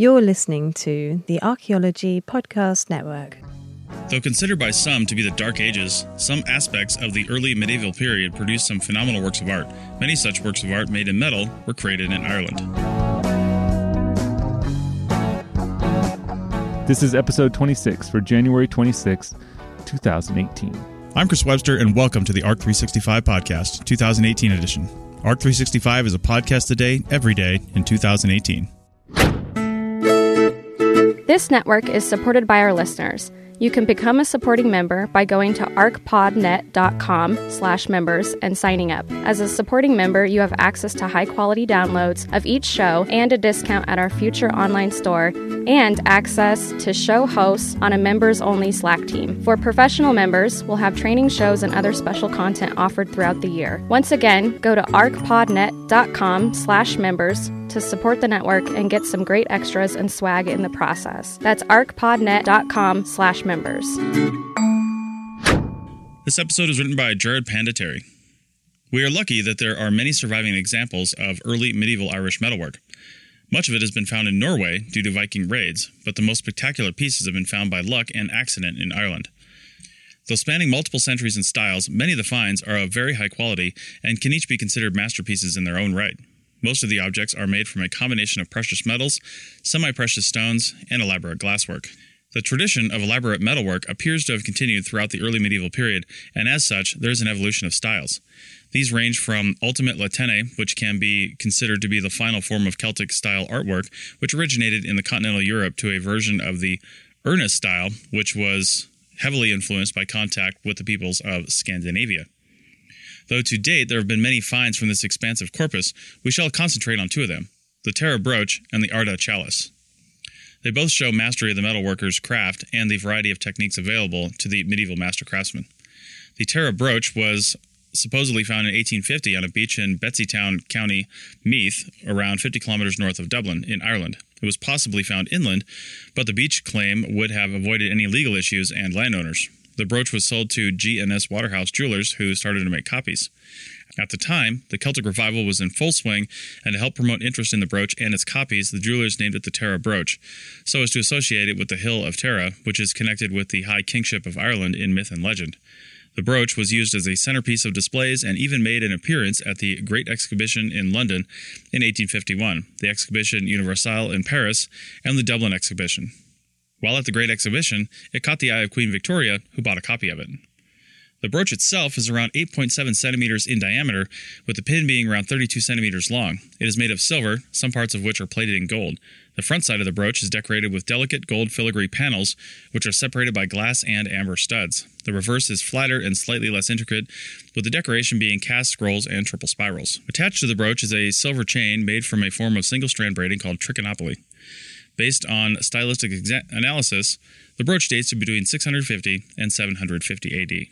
You're listening to the Archaeology Podcast Network. Though considered by some to be the Dark Ages, some aspects of the early medieval period produced some phenomenal works of art. Many such works of art made in metal were created in Ireland. This is episode 26 for January 26, 2018. I'm Chris Webster, and welcome to the ARC 365 Podcast, 2018 edition. ARC 365 is a podcast a day, every day in 2018. This network is supported by our listeners. You can become a supporting member by going to arcpodnet.com slash members and signing up. As a supporting member, you have access to high-quality downloads of each show and a discount at our future online store and access to show hosts on a members-only Slack team. For professional members, we'll have training shows and other special content offered throughout the year. Once again, go to arcpodnet.com slash members to support the network and get some great extras and swag in the process. That's arcpodnet.com slash members. This episode is written by Jared Pandetteri. We are lucky that there are many surviving examples of early medieval Irish metalwork. Much of it has been found in Norway due to Viking raids, but the most spectacular pieces have been found by luck and accident in Ireland. Though spanning multiple centuries and styles, many of the finds are of very high quality and can each be considered masterpieces in their own right. Most of the objects are made from a combination of precious metals, semi precious stones, and elaborate glasswork. The tradition of elaborate metalwork appears to have continued throughout the early medieval period, and as such, there is an evolution of styles. These range from ultimate La Tène, which can be considered to be the final form of Celtic style artwork, which originated in the continental Europe, to a version of the Urnes style, which was heavily influenced by contact with the peoples of Scandinavia. Though to date there have been many finds from this expansive corpus, we shall concentrate on two of them the Tara brooch and the Ardagh chalice. They both show mastery of the metalworker's craft and the variety of techniques available to the medieval master craftsman. The Tara brooch was supposedly found in 1850 on a beach in Bettystown, County Meath, around 50 kilometers north of Dublin, in Ireland. It was possibly found inland, but the beach claim would have avoided any legal issues and landowners. The brooch was sold to G&S Waterhouse Jewelers, who started to make copies. At the time, the Celtic revival was in full swing, and to help promote interest in the brooch and its copies, the jewelers named it the Tara brooch, so as to associate it with the Hill of Tara, which is connected with the high kingship of Ireland in myth and legend. The brooch was used as a centerpiece of displays and even made an appearance at the Great Exhibition in London in 1851, the Exhibition Universelle in Paris, and the Dublin Exhibition. While at the Great Exhibition, it caught the eye of Queen Victoria, who bought a copy of it. The brooch itself is around 8.7 centimeters in diameter, with the pin being around 32 centimeters long. It is made of silver, some parts of which are plated in gold. The front side of the brooch is decorated with delicate gold filigree panels, which are separated by glass and amber studs. The reverse is flatter and slightly less intricate, with the decoration being cast scrolls and triple spirals. Attached to the brooch is a silver chain made from a form of single strand braiding called trichinopoly. Based on stylistic exa- analysis, the brooch dates to between 650 and 750 AD.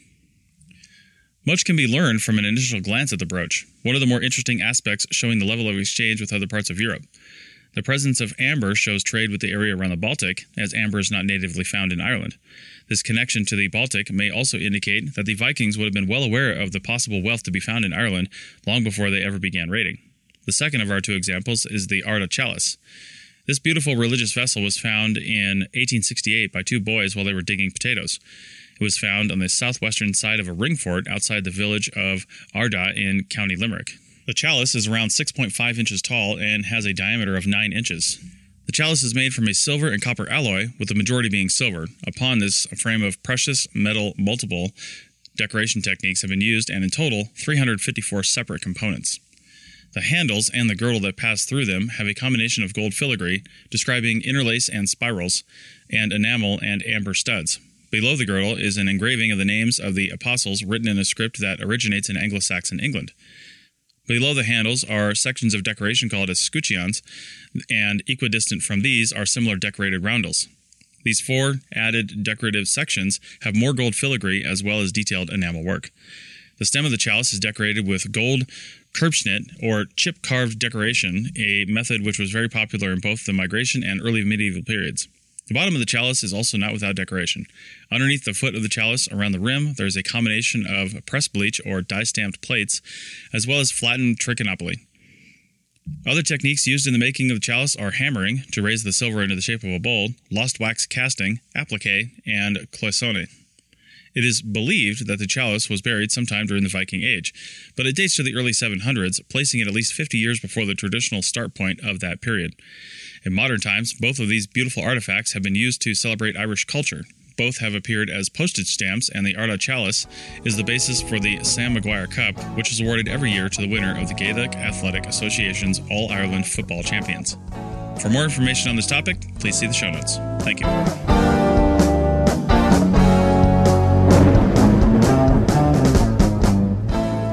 Much can be learned from an initial glance at the brooch, one of the more interesting aspects showing the level of exchange with other parts of Europe. The presence of amber shows trade with the area around the Baltic, as amber is not natively found in Ireland. This connection to the Baltic may also indicate that the Vikings would have been well aware of the possible wealth to be found in Ireland long before they ever began raiding. The second of our two examples is the Ardagh chalice. This beautiful religious vessel was found in 1868 by two boys while they were digging potatoes. It was found on the southwestern side of a ring fort outside the village of Ardagh in County Limerick. The chalice is around 6.5 inches tall and has a diameter of 9 inches. The chalice is made from a silver and copper alloy, with the majority being silver. Upon this, a frame of precious metal multiple decoration techniques have been used, and in total, 354 separate components. The handles and the girdle that pass through them have a combination of gold filigree, describing interlace and spirals, and enamel and amber studs. Below the girdle is an engraving of the names of the apostles written in a script that originates in Anglo Saxon England. Below the handles are sections of decoration called escutcheons, and equidistant from these are similar decorated roundels. These four added decorative sections have more gold filigree as well as detailed enamel work. The stem of the chalice is decorated with gold Kerbschnitt, or chip carved decoration, a method which was very popular in both the migration and early medieval periods. The bottom of the chalice is also not without decoration. Underneath the foot of the chalice, around the rim, there is a combination of pressblech or die stamped plates, as well as flattened trichinopoly. Other techniques used in the making of the chalice are hammering to raise the silver into the shape of a bowl, lost wax casting, applique, and cloisonne. It is believed that the chalice was buried sometime during the Viking Age, but it dates to the early 700s, placing it at least 50 years before the traditional start point of that period. In modern times, both of these beautiful artifacts have been used to celebrate Irish culture. Both have appeared as postage stamps, and the Ardagh Chalice is the basis for the Sam Maguire Cup, which is awarded every year to the winner of the Gaelic Athletic Association's All Ireland Football Champions. For more information on this topic, please see the show notes. Thank you.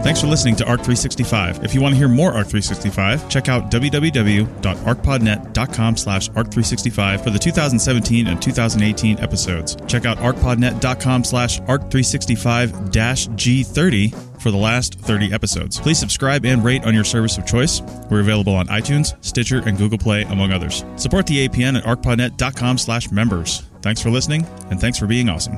Thanks for listening to ARC 365. If you want to hear more ARC 365, check out www.arcpodnet.com slash ARC365 for the 2017 and 2018 episodes. Check out arcpodnet.com slash ARC365-G30 for the last 30 episodes. Please subscribe and rate on your service of choice. We're available on iTunes, Stitcher, and Google Play, among others. Support the APN at arcpodnet.com slash members. Thanks for listening, and thanks for being awesome.